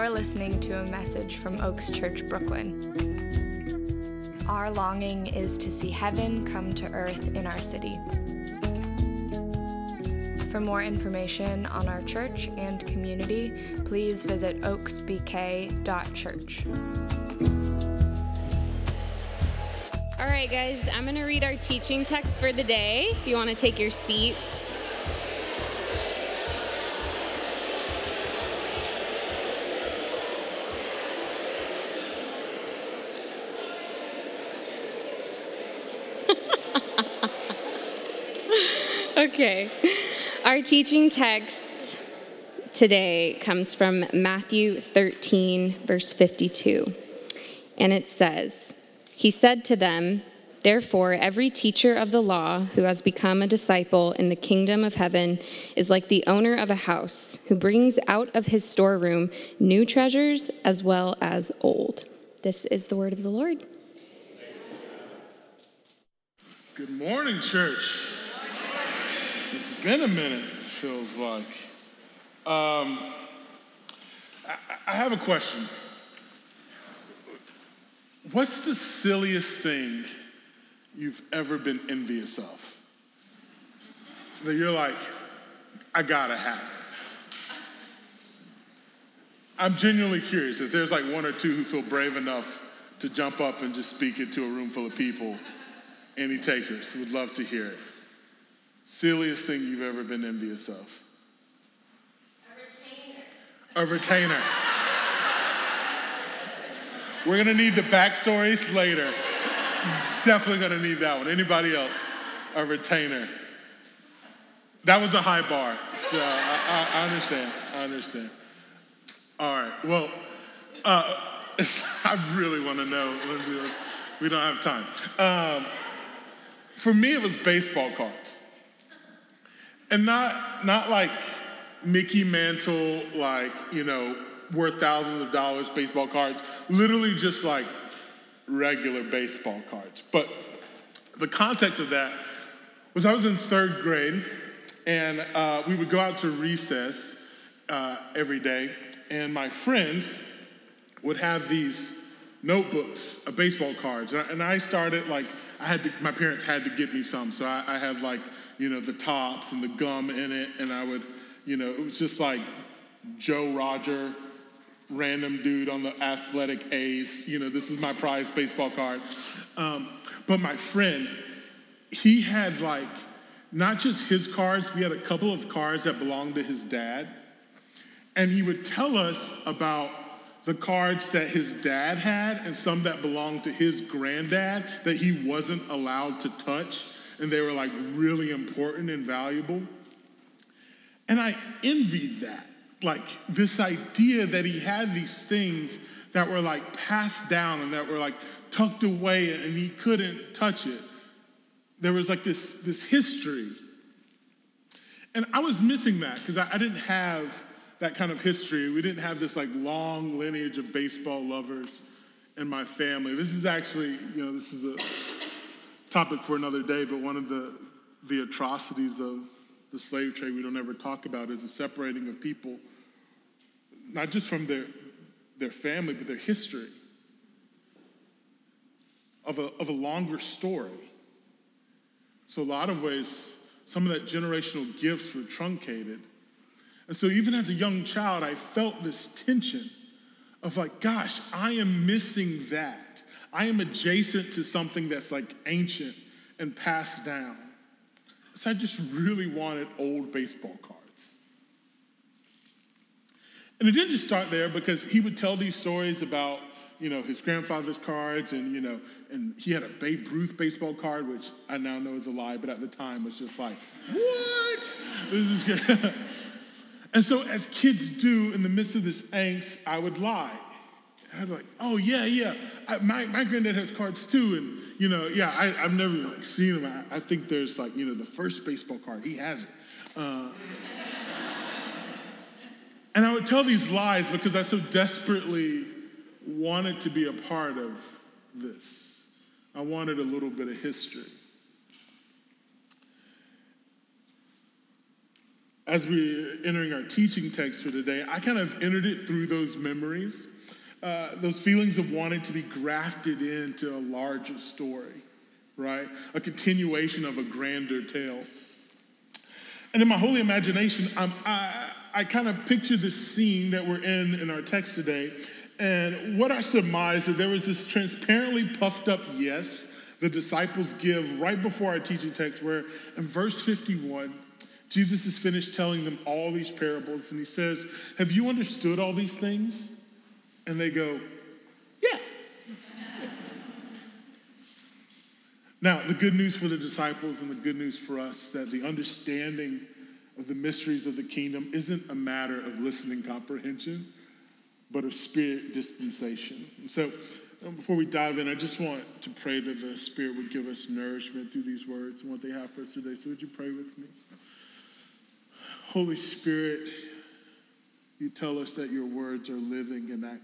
You're listening to a message from Oaks Church, Brooklyn. Our longing is to see heaven come to earth in our city. For more information on our church and community, please visit oaksbk.church. All right, guys, I'm going to read our teaching text for the day. If you want to take your seats. Okay. Our teaching text today comes from Matthew 13, verse 52. And it says, He said to them, Therefore, every teacher of the law who has become a disciple in the kingdom of heaven is like the owner of a house who brings out of his storeroom new treasures as well as old. This is the word of the Lord. Good morning, church. Been a minute, feels like. Um, I, I have a question. What's the silliest thing you've ever been envious of? That you're like, I gotta have it. I'm genuinely curious if there's like one or two who feel brave enough to jump up and just speak it to a room full of people. Any takers? Would love to hear it. Silliest thing you've ever been envious of? A retainer. A retainer. We're gonna need the backstories later. Definitely gonna need that one. Anybody else? A retainer. That was a high bar, so I, I, I understand. I understand. All right. Well, uh, I really want to know. We don't have time. Um, for me, it was baseball cards, and not not like Mickey Mantle, like you know, worth thousands of dollars baseball cards. Literally, just like regular baseball cards. But the context of that was I was in third grade, and uh, we would go out to recess uh, every day, and my friends would have these notebooks of baseball cards, and I started like I had to, my parents had to get me some, so I, I had like you know the Topps and the gum in it, and I would you know it was just like Joe Roger random dude on the athletic A's. You know, this is my prize baseball card. Um, but my friend, he had like not just his cards, we had a couple of cards that belonged to his dad. And he would tell us about the cards that his dad had and some that belonged to his granddad that he wasn't allowed to touch. And they were like really important and valuable. And I envied that like this idea that he had these things that were like passed down and that were like tucked away and he couldn't touch it. There was like this, this history. And I was missing that because I, I didn't have that kind of history. We didn't have this like long lineage of baseball lovers in my family. This is actually, you know, this is a topic for another day, but one of the, the atrocities of the slave trade we don't ever talk about is the separating of people not just from their, their family, but their history of a, of a longer story. So, a lot of ways, some of that generational gifts were truncated. And so, even as a young child, I felt this tension of like, gosh, I am missing that. I am adjacent to something that's like ancient and passed down. So, I just really wanted old baseball cards. And it didn't just start there because he would tell these stories about, you know, his grandfather's cards and, you know, and he had a Babe Ruth baseball card, which I now know is a lie, but at the time was just like, what? This is good. and so as kids do in the midst of this angst, I would lie. I'd be like, oh yeah, yeah. I, my, my granddad has cards too, and you know, yeah, I, have never like seen them. I, I, think there's like, you know, the first baseball card, he has it. Uh, and I would tell these lies because I so desperately wanted to be a part of this. I wanted a little bit of history. As we're entering our teaching text for today, I kind of entered it through those memories, uh, those feelings of wanting to be grafted into a larger story, right? A continuation of a grander tale. And in my holy imagination, I'm, I, I kind of picture this scene that we're in in our text today. And what I surmise that there was this transparently puffed up yes the disciples give right before our teaching text, where in verse 51, Jesus has finished telling them all these parables, and he says, Have you understood all these things? And they go, Yeah. now, the good news for the disciples and the good news for us that the understanding of the mysteries of the kingdom isn't a matter of listening comprehension, but of spirit dispensation. So, um, before we dive in, I just want to pray that the Spirit would give us nourishment through these words and what they have for us today. So, would you pray with me? Holy Spirit, you tell us that your words are living and active.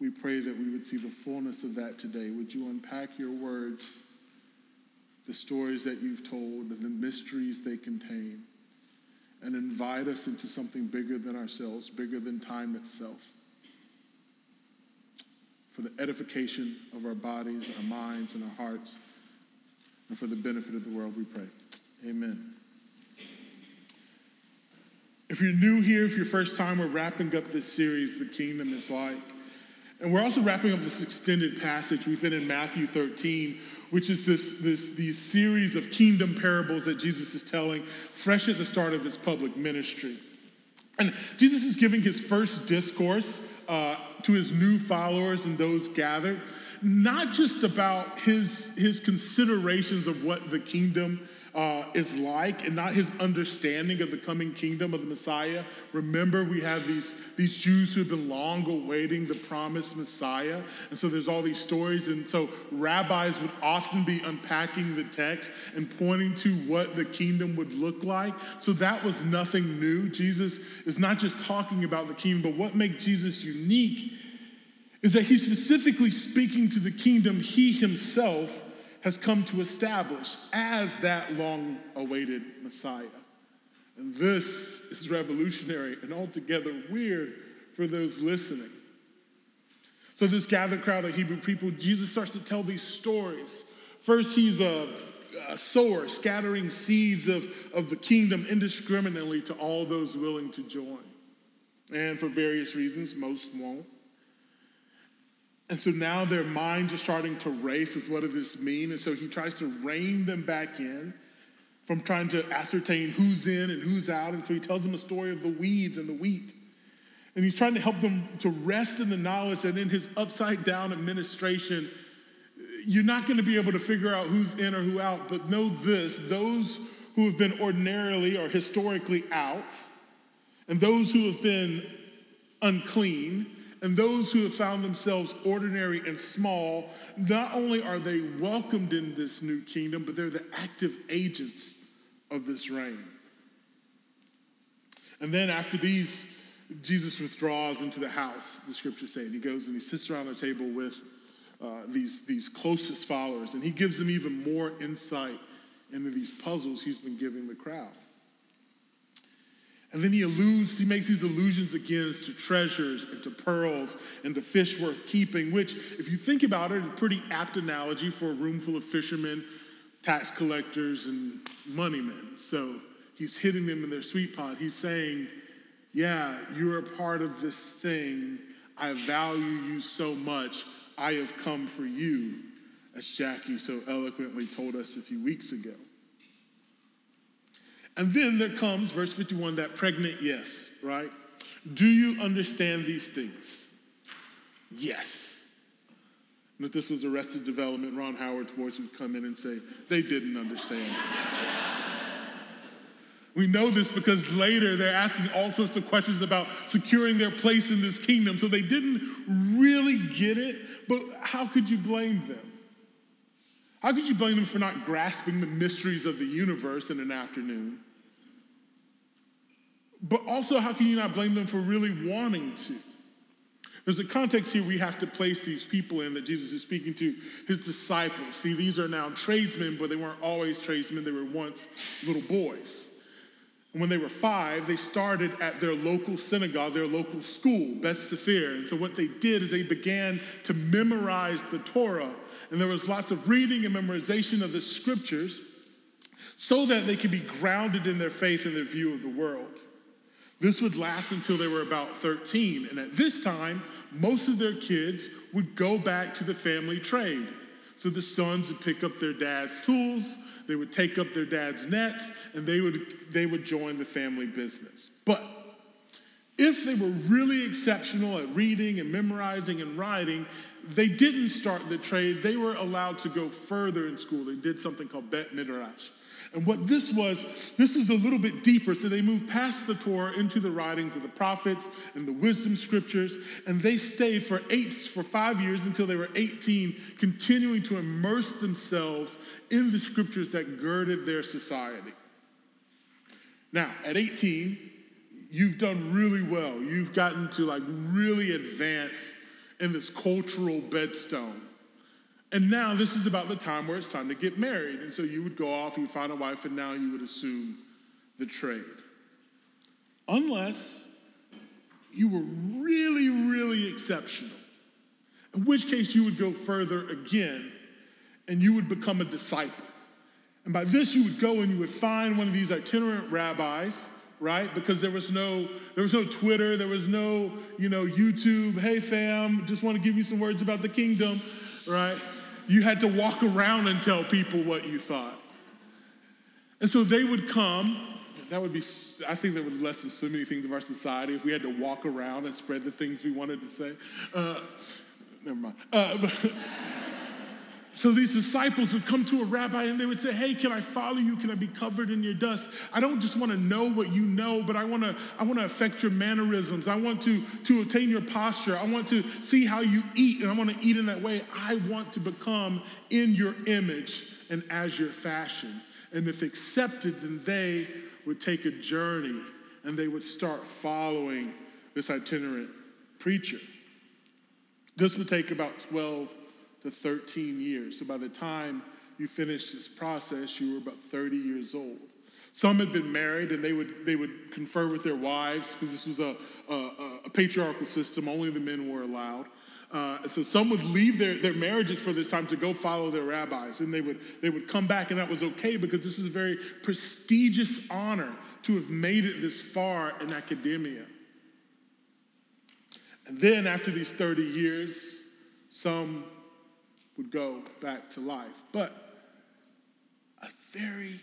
We pray that we would see the fullness of that today. Would you unpack your words, the stories that you've told, and the mysteries they contain, and invite us into something bigger than ourselves, bigger than time itself? For the edification of our bodies, our minds, and our hearts, and for the benefit of the world, we pray. Amen. If you're new here, if you're first time, we're wrapping up this series, The Kingdom is Like. And we're also wrapping up this extended passage. We've been in Matthew 13, which is this, this, these series of kingdom parables that Jesus is telling fresh at the start of his public ministry. And Jesus is giving his first discourse uh, to his new followers and those gathered, not just about his, his considerations of what the kingdom uh, is like and not his understanding of the coming kingdom of the Messiah. Remember, we have these, these Jews who have been long awaiting the promised Messiah. And so there's all these stories. And so rabbis would often be unpacking the text and pointing to what the kingdom would look like. So that was nothing new. Jesus is not just talking about the kingdom, but what makes Jesus unique is that he's specifically speaking to the kingdom he himself has come to establish as that long awaited Messiah. And this is revolutionary and altogether weird for those listening. So, this gathered crowd of Hebrew people, Jesus starts to tell these stories. First, he's a, a sower, scattering seeds of, of the kingdom indiscriminately to all those willing to join. And for various reasons, most won't. And so now their minds are starting to race with what does this mean? And so he tries to rein them back in from trying to ascertain who's in and who's out. And so he tells them a story of the weeds and the wheat. And he's trying to help them to rest in the knowledge that in his upside down administration, you're not going to be able to figure out who's in or who out. But know this those who have been ordinarily or historically out, and those who have been unclean, and those who have found themselves ordinary and small, not only are they welcomed in this new kingdom, but they're the active agents of this reign. And then after these, Jesus withdraws into the house, the scriptures say, and he goes and he sits around the table with uh, these, these closest followers, and he gives them even more insight into these puzzles he's been giving the crowd. And then he alludes, he makes these allusions again to treasures and to pearls and to fish worth keeping, which, if you think about it, a pretty apt analogy for a room full of fishermen, tax collectors, and money men. So he's hitting them in their sweet pot. He's saying, Yeah, you're a part of this thing. I value you so much. I have come for you, as Jackie so eloquently told us a few weeks ago. And then there comes, verse 51, that pregnant yes, right? Do you understand these things? Yes. And if this was Arrested Development, Ron Howard's voice would come in and say, they didn't understand. we know this because later they're asking all sorts of questions about securing their place in this kingdom. So they didn't really get it, but how could you blame them? How could you blame them for not grasping the mysteries of the universe in an afternoon? But also, how can you not blame them for really wanting to? There's a context here we have to place these people in that Jesus is speaking to his disciples. See, these are now tradesmen, but they weren't always tradesmen, they were once little boys. And when they were five, they started at their local synagogue, their local school, Beth Sefer. And so what they did is they began to memorize the Torah. And there was lots of reading and memorization of the scriptures so that they could be grounded in their faith and their view of the world. This would last until they were about 13. And at this time, most of their kids would go back to the family trade. So the sons would pick up their dad's tools, they would take up their dad's nets, and they would, they would join the family business. But if they were really exceptional at reading and memorizing and writing, they didn't start the trade. They were allowed to go further in school. They did something called Bet Midrash. And what this was, this is a little bit deeper. So they moved past the Torah into the writings of the prophets and the wisdom scriptures, and they stayed for eight, for five years until they were 18, continuing to immerse themselves in the scriptures that girded their society. Now, at 18, you've done really well. You've gotten to like really advance in this cultural bedstone. And now this is about the time where it's time to get married. And so you would go off, you would find a wife, and now you would assume the trade. Unless you were really, really exceptional, in which case you would go further again and you would become a disciple. And by this, you would go and you would find one of these itinerant rabbis right? Because there was no there was no Twitter, there was no, you know, YouTube, hey fam, just want to give you some words about the kingdom, right? You had to walk around and tell people what you thought. And so they would come. That would be, I think that would lessen so many things of our society if we had to walk around and spread the things we wanted to say. Uh, never mind. Uh, but, so these disciples would come to a rabbi and they would say, Hey, can I follow you? Can I be covered in your dust? I don't just want to know what you know, but I want to I want to affect your mannerisms. I want to, to attain your posture. I want to see how you eat, and I want to eat in that way. I want to become in your image and as your fashion. And if accepted, then they would take a journey and they would start following this itinerant preacher. This would take about 12 to 13 years. So by the time you finished this process, you were about 30 years old. Some had been married and they would, they would confer with their wives because this was a, a, a, patriarchal system, only the men were allowed. Uh, so some would leave their, their marriages for this time to go follow their rabbis and they would, they would come back and that was okay because this was a very prestigious honor to have made it this far in academia. And then after these 30 years, some would go back to life. But a very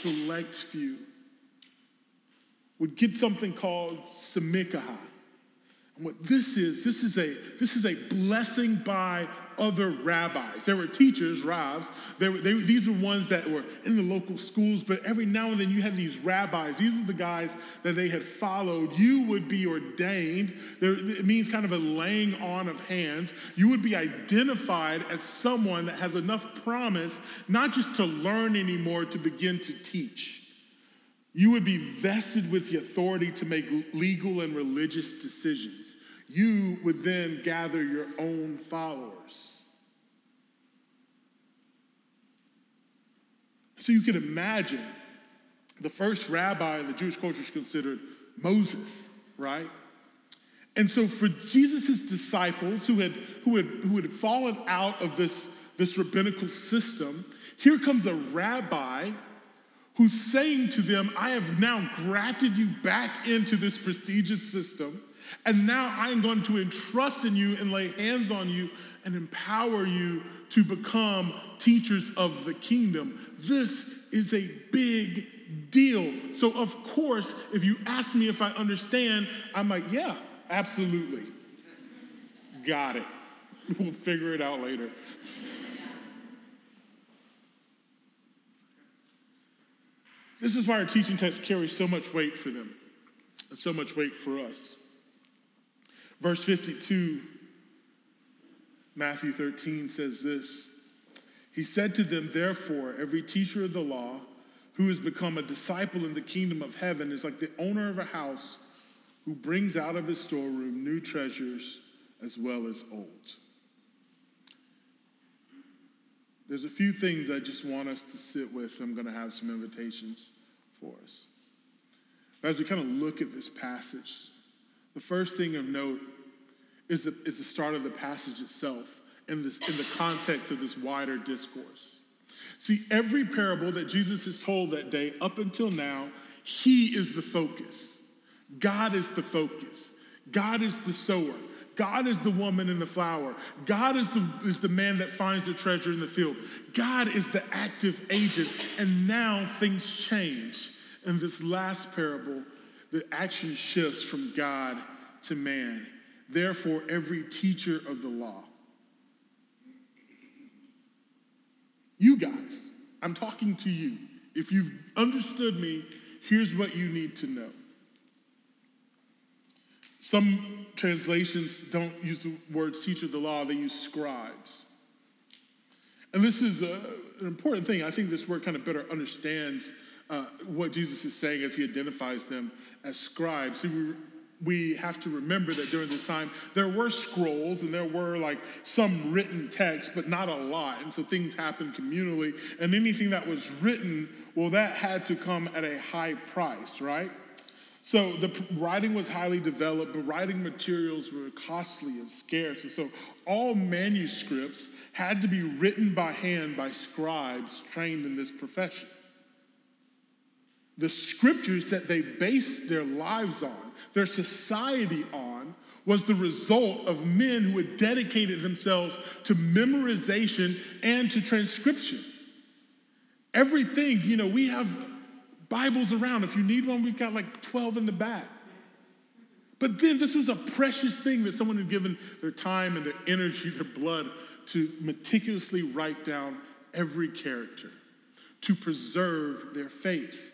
select few would get something called semikhah. And what this is, this is a, this is a blessing by other rabbis. There were teachers, rabbis. They were, they, these were ones that were in the local schools, but every now and then you had these rabbis. These are the guys that they had followed. You would be ordained. There, it means kind of a laying on of hands. You would be identified as someone that has enough promise, not just to learn anymore, to begin to teach. You would be vested with the authority to make legal and religious decisions you would then gather your own followers. So you can imagine the first rabbi in the Jewish culture is considered Moses, right? And so for Jesus' disciples who had, who, had, who had fallen out of this, this rabbinical system, here comes a rabbi who's saying to them, I have now grafted you back into this prestigious system. And now I'm going to entrust in you and lay hands on you and empower you to become teachers of the kingdom. This is a big deal. So, of course, if you ask me if I understand, I'm like, yeah, absolutely. Got it. We'll figure it out later. This is why our teaching text carry so much weight for them and so much weight for us. Verse 52, Matthew 13 says this He said to them, Therefore, every teacher of the law who has become a disciple in the kingdom of heaven is like the owner of a house who brings out of his storeroom new treasures as well as old. There's a few things I just want us to sit with. I'm going to have some invitations for us. As we kind of look at this passage, the first thing of note is the, is the start of the passage itself in, this, in the context of this wider discourse. See, every parable that Jesus has told that day up until now, he is the focus. God is the focus. God is the sower. God is the woman in the flower. God is the, is the man that finds the treasure in the field. God is the active agent. And now things change. In this last parable, the action shifts from God to man. Therefore, every teacher of the law, you guys, I'm talking to you. If you've understood me, here's what you need to know. Some translations don't use the word teacher of the law, they use scribes. And this is a, an important thing. I think this word kind of better understands uh, what Jesus is saying as he identifies them as scribes. We, we have to remember that during this time, there were scrolls and there were like some written text, but not a lot. And so things happened communally. And anything that was written, well, that had to come at a high price, right? So the writing was highly developed, but writing materials were costly and scarce. And so all manuscripts had to be written by hand by scribes trained in this profession. The scriptures that they based their lives on, their society on, was the result of men who had dedicated themselves to memorization and to transcription. Everything, you know, we have Bibles around. If you need one, we've got like 12 in the back. But then this was a precious thing that someone had given their time and their energy, their blood to meticulously write down every character, to preserve their faith.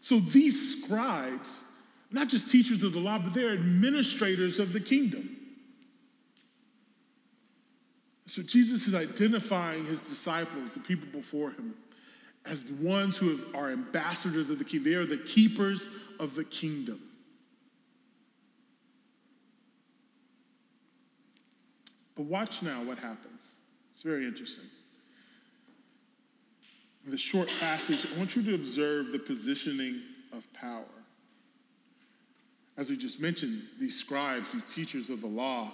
So these scribes, not just teachers of the law, but they're administrators of the kingdom. So Jesus is identifying his disciples, the people before him, as the ones who are ambassadors of the kingdom. They are the keepers of the kingdom. But watch now what happens. It's very interesting. The short passage, I want you to observe the positioning of power. As we just mentioned, these scribes, these teachers of the law,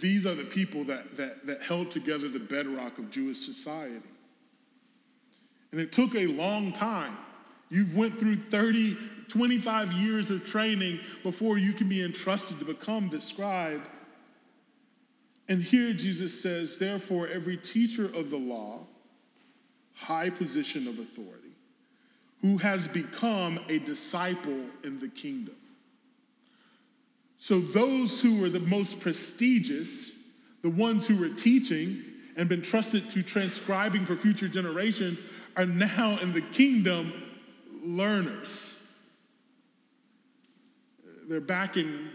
these are the people that, that, that held together the bedrock of Jewish society. And it took a long time. You went through 30, 25 years of training before you can be entrusted to become the scribe. And here Jesus says, therefore, every teacher of the law, high position of authority, who has become a disciple in the kingdom. So those who were the most prestigious, the ones who were teaching and been trusted to transcribing for future generations, are now in the kingdom learners. They're back in,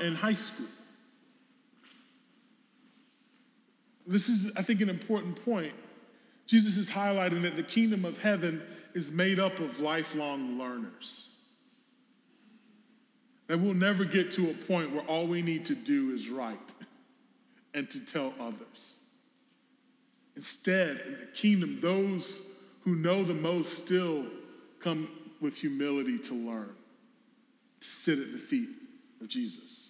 in high school. This is, I think, an important point. Jesus is highlighting that the kingdom of heaven is made up of lifelong learners. That we'll never get to a point where all we need to do is write and to tell others. Instead, in the kingdom, those who know the most still come with humility to learn, to sit at the feet of Jesus.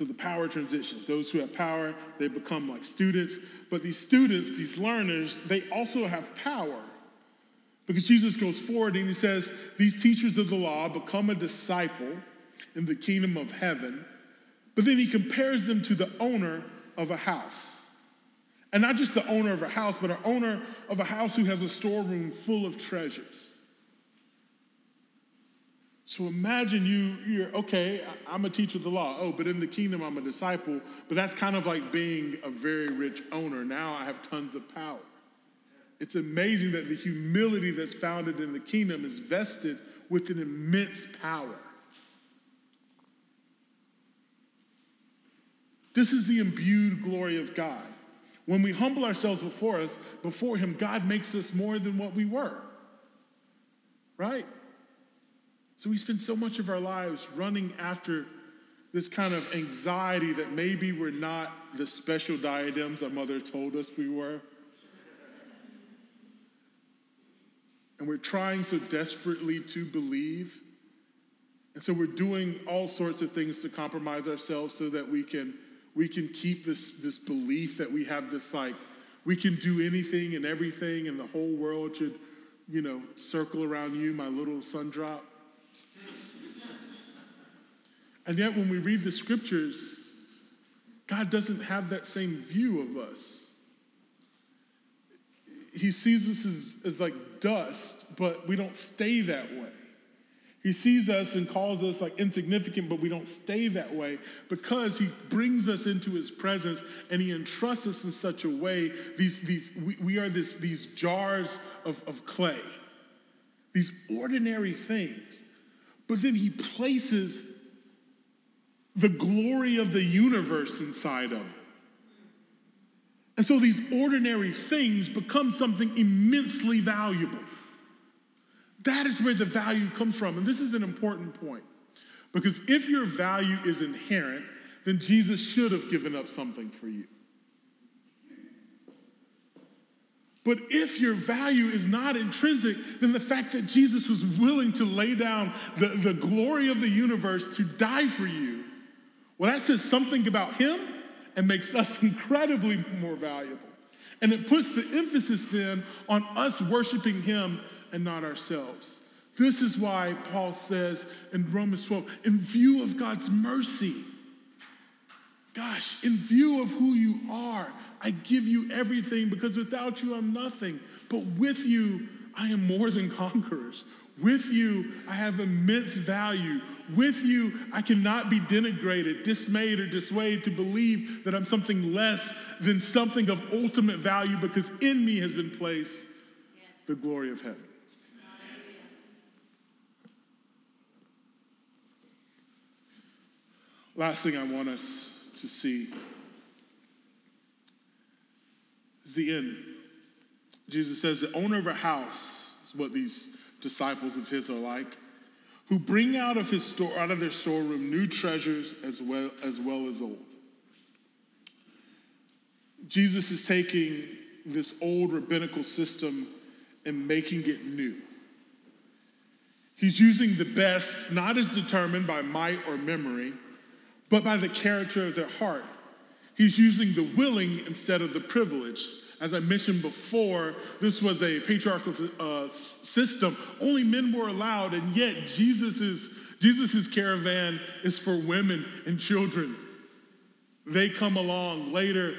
So the power transitions. Those who have power, they become like students. But these students, these learners, they also have power. Because Jesus goes forward and he says, These teachers of the law become a disciple in the kingdom of heaven. But then he compares them to the owner of a house. And not just the owner of a house, but an owner of a house who has a storeroom full of treasures. So imagine you, you're, okay, I'm a teacher of the law. Oh, but in the kingdom, I'm a disciple. But that's kind of like being a very rich owner. Now I have tons of power. It's amazing that the humility that's founded in the kingdom is vested with an immense power. This is the imbued glory of God. When we humble ourselves before us, before Him, God makes us more than what we were. Right? So we spend so much of our lives running after this kind of anxiety that maybe we're not the special diadems our mother told us we were. And we're trying so desperately to believe. And so we're doing all sorts of things to compromise ourselves so that we can we can keep this this belief that we have this like we can do anything and everything and the whole world should, you know, circle around you, my little sun drop. And yet when we read the scriptures, God doesn't have that same view of us. He sees us as, as like dust, but we don't stay that way. He sees us and calls us like insignificant, but we don't stay that way because he brings us into his presence and he entrusts us in such a way. These, these, we, we are this, these jars of, of clay, these ordinary things. But then he places the glory of the universe inside of it. And so these ordinary things become something immensely valuable. That is where the value comes from. And this is an important point. Because if your value is inherent, then Jesus should have given up something for you. But if your value is not intrinsic, then the fact that Jesus was willing to lay down the, the glory of the universe to die for you, well, that says something about him and makes us incredibly more valuable. And it puts the emphasis then on us worshiping him and not ourselves. This is why Paul says in Romans 12, in view of God's mercy, gosh, in view of who you are, I give you everything because without you, I'm nothing. But with you, I am more than conquerors. With you, I have immense value. With you, I cannot be denigrated, dismayed, or dissuaded to believe that I'm something less than something of ultimate value because in me has been placed the glory of heaven. Last thing I want us to see is the end. Jesus says, The owner of a house is what these disciples of his are like, who bring out of his store, out of their storeroom new treasures as well as well as old. Jesus is taking this old rabbinical system and making it new. He's using the best, not as determined by might or memory, but by the character of their heart. He's using the willing instead of the privileged. As I mentioned before, this was a patriarchal uh, system. Only men were allowed, and yet Jesus's, Jesus's caravan is for women and children. They come along later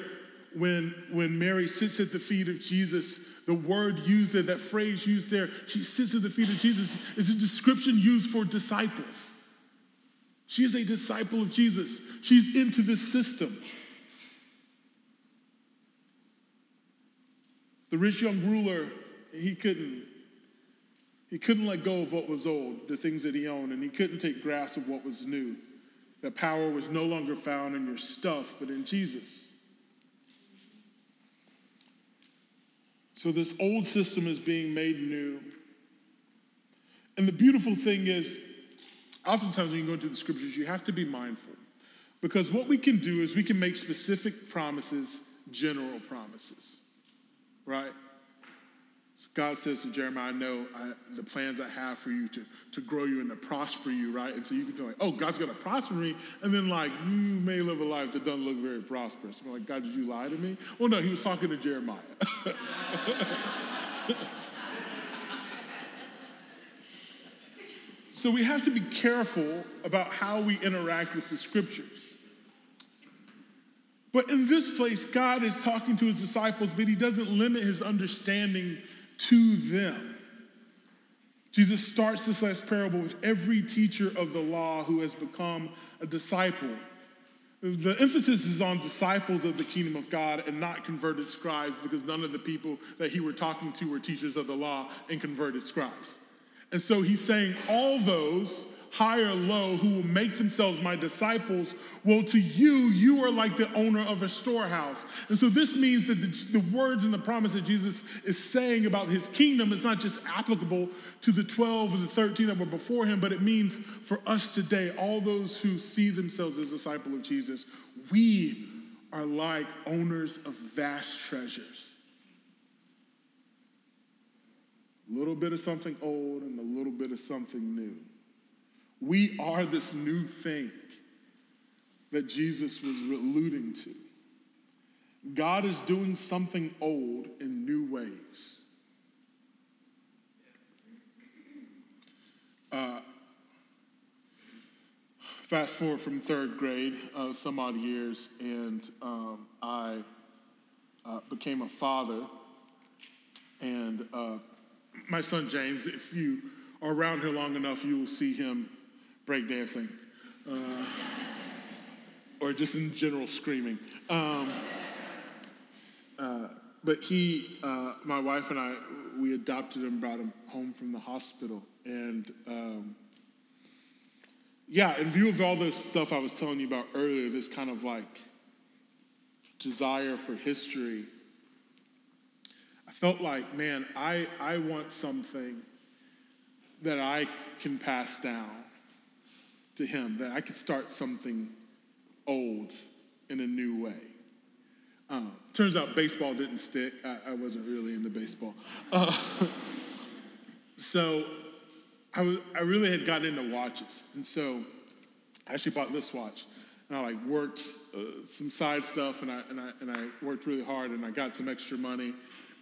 when, when Mary sits at the feet of Jesus. The word used there, that phrase used there, she sits at the feet of Jesus, is a description used for disciples. She is a disciple of Jesus. She's into this system. The rich young ruler, he couldn't he couldn't let go of what was old, the things that he owned, and he couldn't take grasp of what was new. That power was no longer found in your stuff, but in Jesus. So this old system is being made new. And the beautiful thing is, oftentimes when you go into the scriptures, you have to be mindful. Because what we can do is we can make specific promises general promises, right? God says to Jeremiah, I know I, the plans I have for you to, to grow you and to prosper you, right? And so you can feel like, oh, God's going to prosper me. And then, like, you may live a life that doesn't look very prosperous. I'm like, God, did you lie to me? Well, no, he was talking to Jeremiah. So we have to be careful about how we interact with the scriptures. But in this place, God is talking to his disciples, but he doesn't limit his understanding to them. Jesus starts this last parable with every teacher of the law who has become a disciple. The emphasis is on disciples of the kingdom of God and not converted scribes because none of the people that he were talking to were teachers of the law and converted scribes. And so he's saying, all those, high or low, who will make themselves my disciples, well, to you, you are like the owner of a storehouse. And so this means that the, the words and the promise that Jesus is saying about his kingdom is not just applicable to the 12 and the 13 that were before him, but it means for us today, all those who see themselves as a disciple of Jesus, we are like owners of vast treasures a little bit of something old and a little bit of something new. We are this new thing that Jesus was alluding to. God is doing something old in new ways. Uh, fast forward from third grade, uh, some odd years, and um, I uh, became a father. And uh, my son James, if you are around here long enough, you will see him breakdancing uh, or just in general screaming. Um, uh, but he, uh, my wife and I, we adopted him, brought him home from the hospital. And um, yeah, in view of all this stuff I was telling you about earlier, this kind of like desire for history, I felt like, man, I, I want something that I can pass down to him, that I could start something old in a new way. Um, turns out baseball didn't stick. I, I wasn't really into baseball. Uh, so I, was, I really had gotten into watches. And so I actually bought this watch. And I like worked uh, some side stuff and I, and, I, and I worked really hard and I got some extra money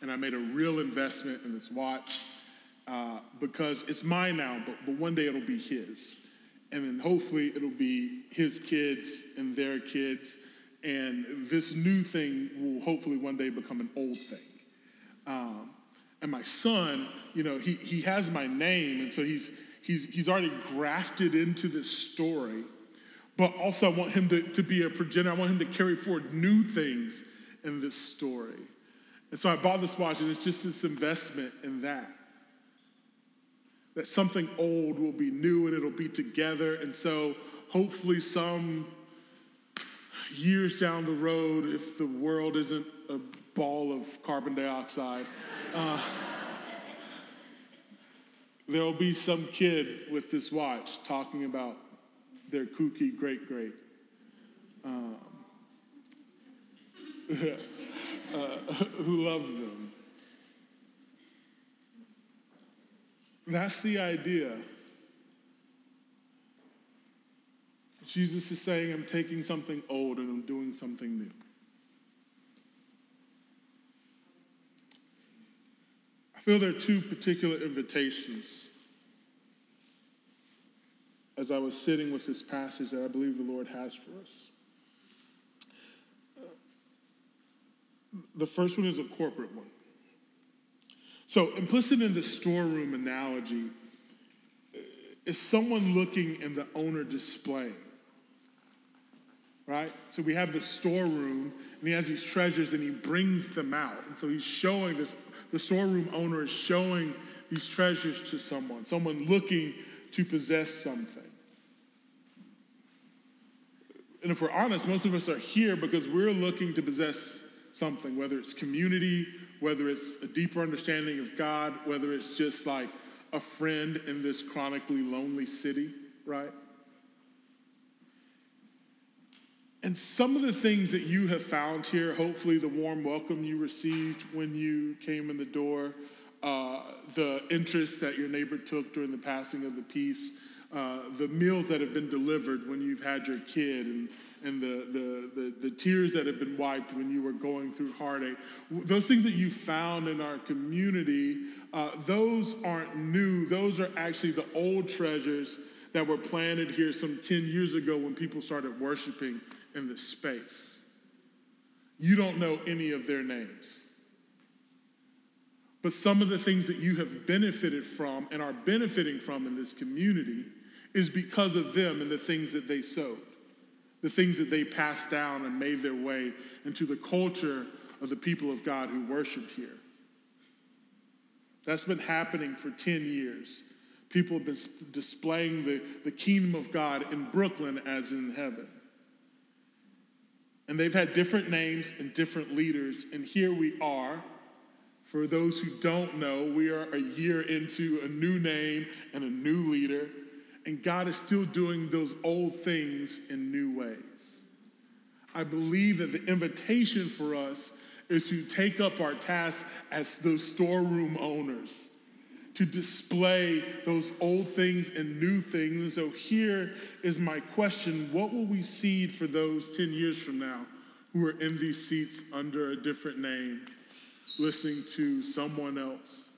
and I made a real investment in this watch uh, because it's mine now, but, but one day it'll be his. And then hopefully it'll be his kids and their kids and this new thing will hopefully one day become an old thing. Um, and my son, you know, he, he has my name, and so he's, he's, he's already grafted into this story. But also, I want him to, to be a progenitor. I want him to carry forward new things in this story. And so I bought this watch, and it's just this investment in that. That something old will be new and it'll be together. And so hopefully, some years down the road, if the world isn't a ball of carbon dioxide, uh, there'll be some kid with this watch talking about their kooky great great. Um, uh, who loved them. That's the idea. Jesus is saying, I'm taking something old and I'm doing something new. I feel there are two particular invitations as I was sitting with this passage that I believe the Lord has for us. The first one is a corporate one. So, implicit in the storeroom analogy eh, is someone looking in the owner displaying right? So we have the storeroom, and he has these treasures, and he brings them out. And so he's showing this, the storeroom owner is showing these treasures to someone, someone looking to possess something. And if we're honest, most of us are here because we're looking to possess something, whether it's community, whether it's a deeper understanding of God, whether it's just like a friend in this chronically lonely city, right? And some of the things that you have found here, hopefully, the warm welcome you received when you came in the door, uh, the interest that your neighbor took during the passing of the peace, uh, the meals that have been delivered when you've had your kid, and, and the, the, the, the, tears that have been wiped when you were going through heartache. Those things that you found in our community, uh, those aren't new. Those are actually the old treasures that were planted here some 10 years ago when people started worshiping in this space. You don't know any of their names. But some of the things that you have benefited from and are benefiting from in this community is because of them and the things that they sowed, the things that they passed down and made their way into the culture of the people of God who worshiped here. That's been happening for 10 years. People have been displaying the, the kingdom of God in Brooklyn as in heaven. And they've had different names and different leaders. And here we are. For those who don't know, we are a year into a new name and a new leader. And God is still doing those old things in new ways. I believe that the invitation for us is to take up our task as those storeroom owners, to display those old things and new things. And so here is my question What will we seed for those 10 years from now who are in these seats under a different name, listening to someone else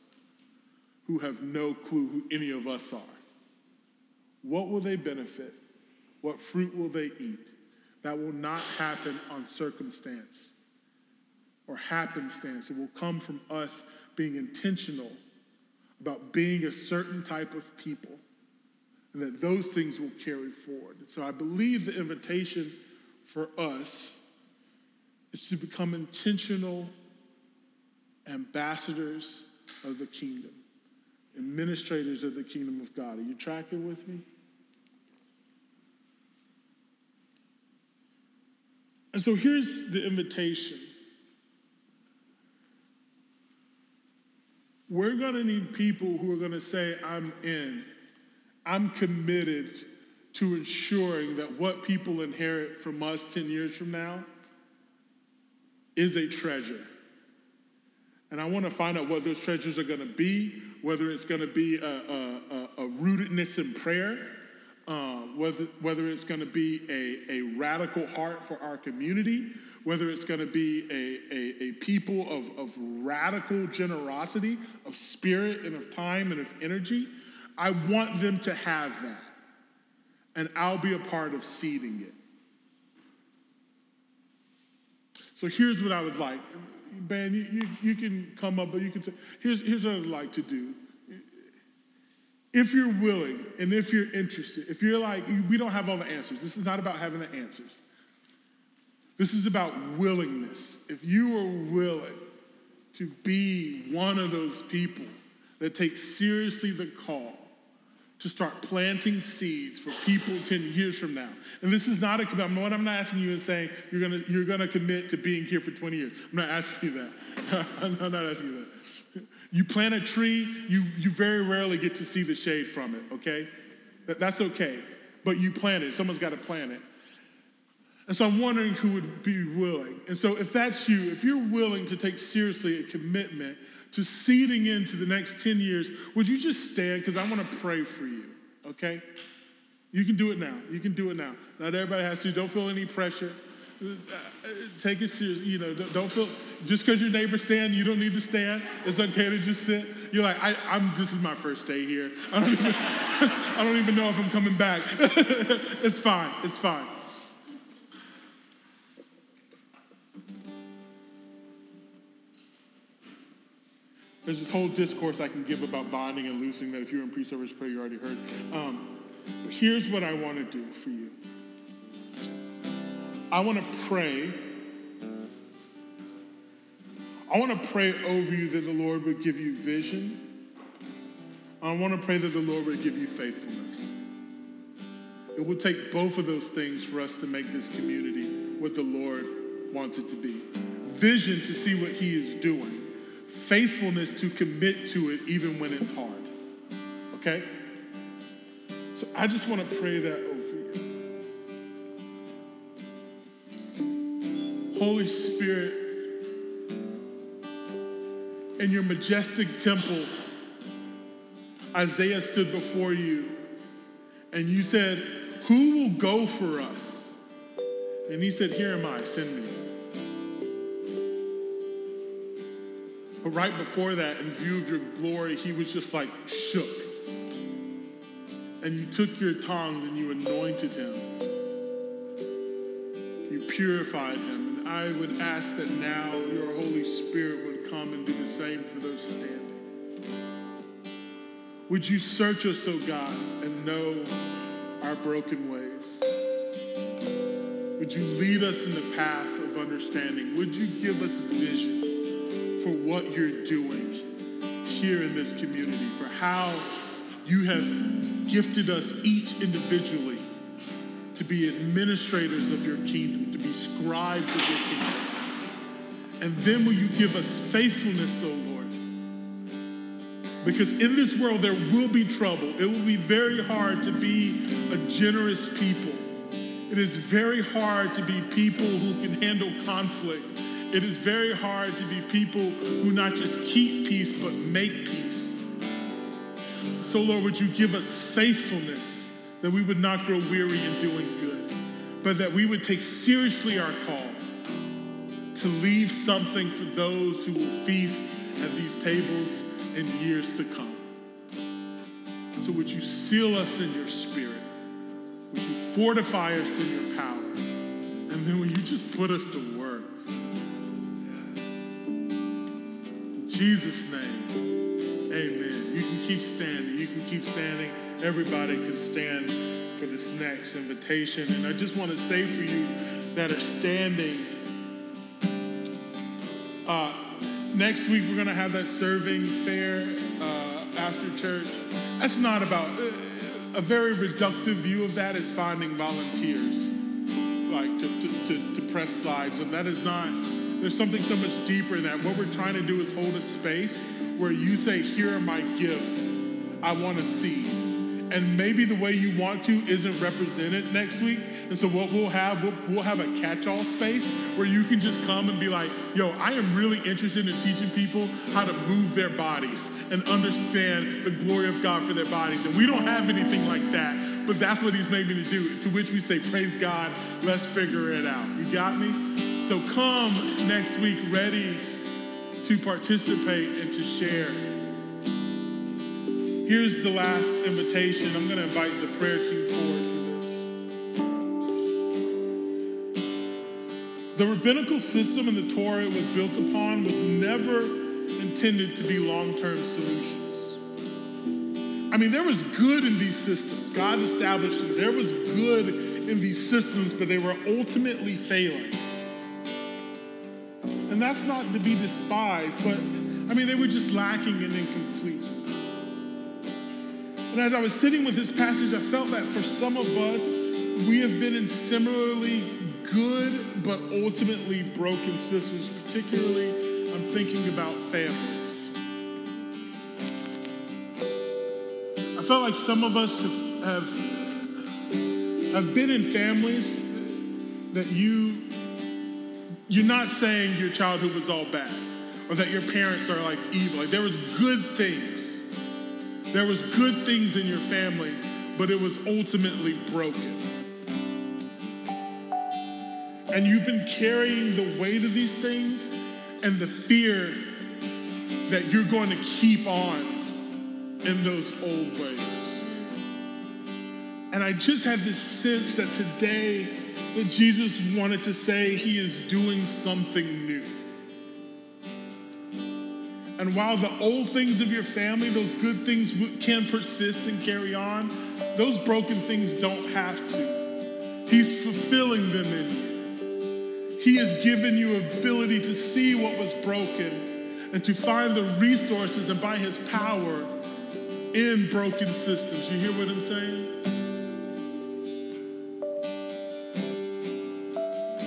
who have no clue who any of us are? What will they benefit? What fruit will they eat? That will not happen on circumstance or happenstance. It will come from us being intentional about being a certain type of people and that those things will carry forward. And so I believe the invitation for us is to become intentional ambassadors of the kingdom, administrators of the kingdom of God. Are you tracking with me? And so here's the invitation. We're going to need people who are going to say, I'm in. I'm committed to ensuring that what people inherit from us 10 years from now is a treasure. And I want to find out what those treasures are going to be, whether it's going to be a, a, a, a rootedness in prayer uh, whether, whether it's going to be a, a radical heart for our community, whether it's going to be a, a, a, people of, of radical generosity, of spirit and of time and of energy. I want them to have that. And I'll be a part of seeding it. So here's what I would like. Ben, you, you, you can come up, but you can say, here's, here's what I'd like to do if you're willing and if you're interested, if you're like, we don't have all the answers, this is not about having the answers. This is about willingness. If you are willing to be one of those people that take seriously the call to start planting seeds for people 10 years from now. And this is not a commitment. What I'm not asking you is saying you're gonna, you're gonna commit to being here for 20 years. I'm not asking you that. I'm not asking you that. You plant a tree, you, you very rarely get to see the shade from it, okay? That, that's okay. But you plant it, someone's got to plant it. And so I'm wondering who would be willing. And so if that's you, if you're willing to take seriously a commitment to seeding into the next 10 years, would you just stand? Because I want to pray for you, okay? You can do it now. You can do it now. Not everybody has to. Don't feel any pressure take it serious. You know, don't feel just because your neighbors stand, you don't need to stand. It's okay to just sit. You're like, I, am This is my first day here. I don't even, I don't even know if I'm coming back. it's fine. It's fine. There's this whole discourse I can give about binding and loosing that if you're in pre-service prayer, you already heard. Um, but here's what I want to do for you. I want to pray. I want to pray over you that the Lord would give you vision. I want to pray that the Lord would give you faithfulness. It will take both of those things for us to make this community what the Lord wants it to be. Vision to see what He is doing, faithfulness to commit to it even when it's hard. Okay? So I just want to pray that over you. Holy Spirit, in your majestic temple, Isaiah stood before you and you said, Who will go for us? And he said, Here am I, send me. But right before that, in view of your glory, he was just like shook. And you took your tongs and you anointed him. You purified him And I would ask that now your Holy Spirit would come and do the same for those standing. Would you search us, O God, and know our broken ways? Would you lead us in the path of understanding? Would you give us vision for what you're doing here in this community, for how you have gifted us each individually to be administrators of your kingdom? To be scribes of your kingdom. And then will you give us faithfulness, O oh Lord? Because in this world there will be trouble. It will be very hard to be a generous people. It is very hard to be people who can handle conflict. It is very hard to be people who not just keep peace, but make peace. So, Lord, would you give us faithfulness that we would not grow weary in doing good, but that we would take seriously our call to leave something for those who will feast at these tables in years to come. So, would you seal us in your spirit? Would you fortify us in your power? And then will you just put us to work? Jesus' name, amen. You can keep standing. You can keep standing. Everybody can stand for this next invitation. And I just want to say for you that are standing, uh, next week we're going to have that serving fair uh, after church. That's not about, uh, a very reductive view of that is finding volunteers, like to, to, to, to press slides. And that is not, there's something so much deeper in that. What we're trying to do is hold a space where you say, Here are my gifts I want to see. And maybe the way you want to isn't represented next week. And so what we'll have, we'll, we'll have a catch-all space where you can just come and be like, yo, I am really interested in teaching people how to move their bodies and understand the glory of God for their bodies. And we don't have anything like that, but that's what he's made me to do. To which we say, praise God, let's figure it out. You got me? So come next week ready to participate and to share. Here's the last invitation. I'm going to invite the prayer team forward for this. The rabbinical system and the Torah it was built upon was never intended to be long term solutions. I mean, there was good in these systems. God established them. There was good in these systems, but they were ultimately failing. And that's not to be despised, but I mean, they were just lacking and incomplete. And as I was sitting with this passage, I felt that for some of us, we have been in similarly good but ultimately broken systems, particularly I'm thinking about families. I felt like some of us have, have, have been in families that you, you're not saying your childhood was all bad or that your parents are like evil. Like there was good things there was good things in your family, but it was ultimately broken. And you've been carrying the weight of these things and the fear that you're going to keep on in those old ways. And I just had this sense that today that Jesus wanted to say he is doing something new. And while the old things of your family, those good things can persist and carry on, those broken things don't have to. He's fulfilling them in you. He has given you ability to see what was broken and to find the resources and by his power in broken systems. You hear what I'm saying?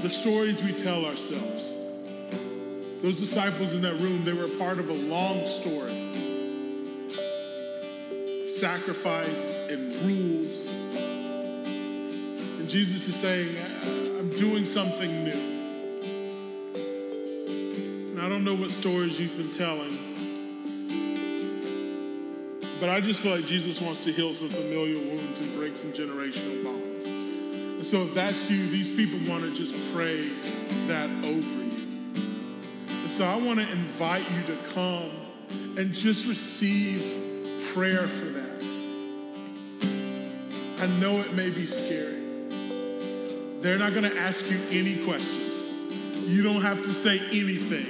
The stories we tell ourselves those disciples in that room, they were part of a long story of sacrifice and rules. And Jesus is saying, I'm doing something new. And I don't know what stories you've been telling, but I just feel like Jesus wants to heal some familial wounds and break some generational bonds. And so if that's you, these people want to just pray that over you. So I want to invite you to come and just receive prayer for that. I know it may be scary. They're not going to ask you any questions. You don't have to say anything.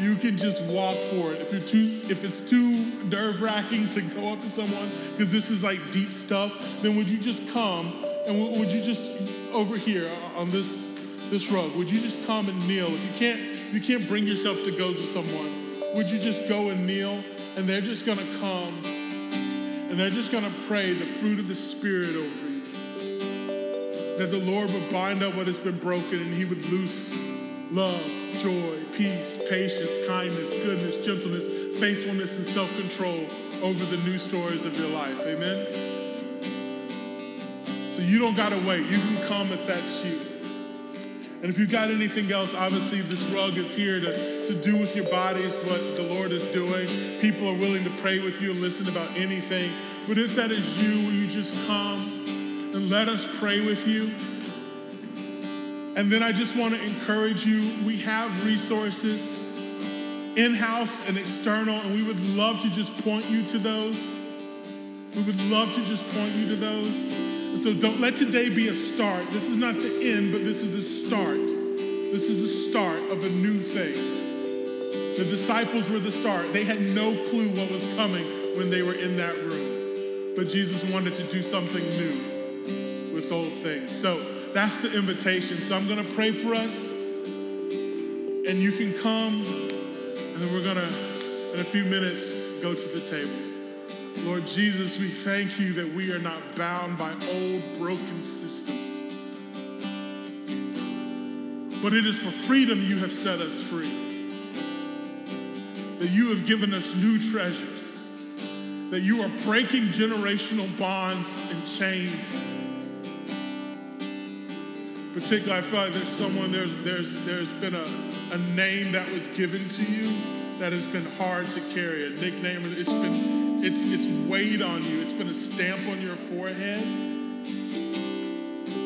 You can just walk forward. If you're too, if it's too nerve-wracking to go up to someone because this is like deep stuff, then would you just come and would you just over here uh, on this this rug? Would you just come and kneel? If you can't you can't bring yourself to go to someone, would you just go and kneel? And they're just to come and they're just to pray the fruit of the Spirit over you. That the Lord would bind up what has been broken and He would loose love, joy, peace, patience, kindness, goodness, gentleness, faithfulness, and self control over the new stories of your life. Amen? So you don't got to wait. You can come if that's you. And if you got anything else, obviously this rug is here to, to do with your bodies what the Lord is doing. People are willing to pray with you and listen about anything. But if that is you, will you just come and let us pray with you? And then I just want to encourage you we have resources in house and external, and we would love to just point you to those. We would love to just point you to those. So don't let today be a start. This is not the end, but this is a start. This is a start of a new thing. The disciples were the start. They had no clue what was coming when they were in that room. But Jesus wanted to do something new with old things. So that's the invitation. So I'm going to pray for us. And you can come, and then we're going to, in a few minutes, go to the table. Lord Jesus, we thank you that we are not bound by old, broken systems. But it is for freedom you have set us free. That you have given us new treasures. That you are breaking generational bonds and chains. Particularly, I feel like there's someone, there's, there's, there's been a, a name that was given to you that has been hard to carry, a nickname. It's been, it's, it's weighed on you. It's been a stamp on your forehead.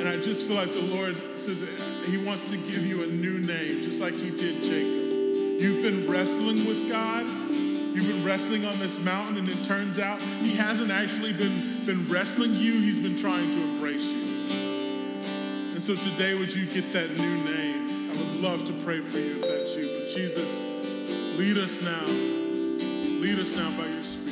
And I just feel like the Lord says He wants to give you a new name, just like He did Jacob. You've been wrestling with God. You've been wrestling on this mountain, and it turns out He hasn't actually been, been wrestling you, He's been trying to embrace you. And so today, would you get that new name? I would love to pray for you if that's you. But Jesus, lead us now. Lead us now by your Spirit.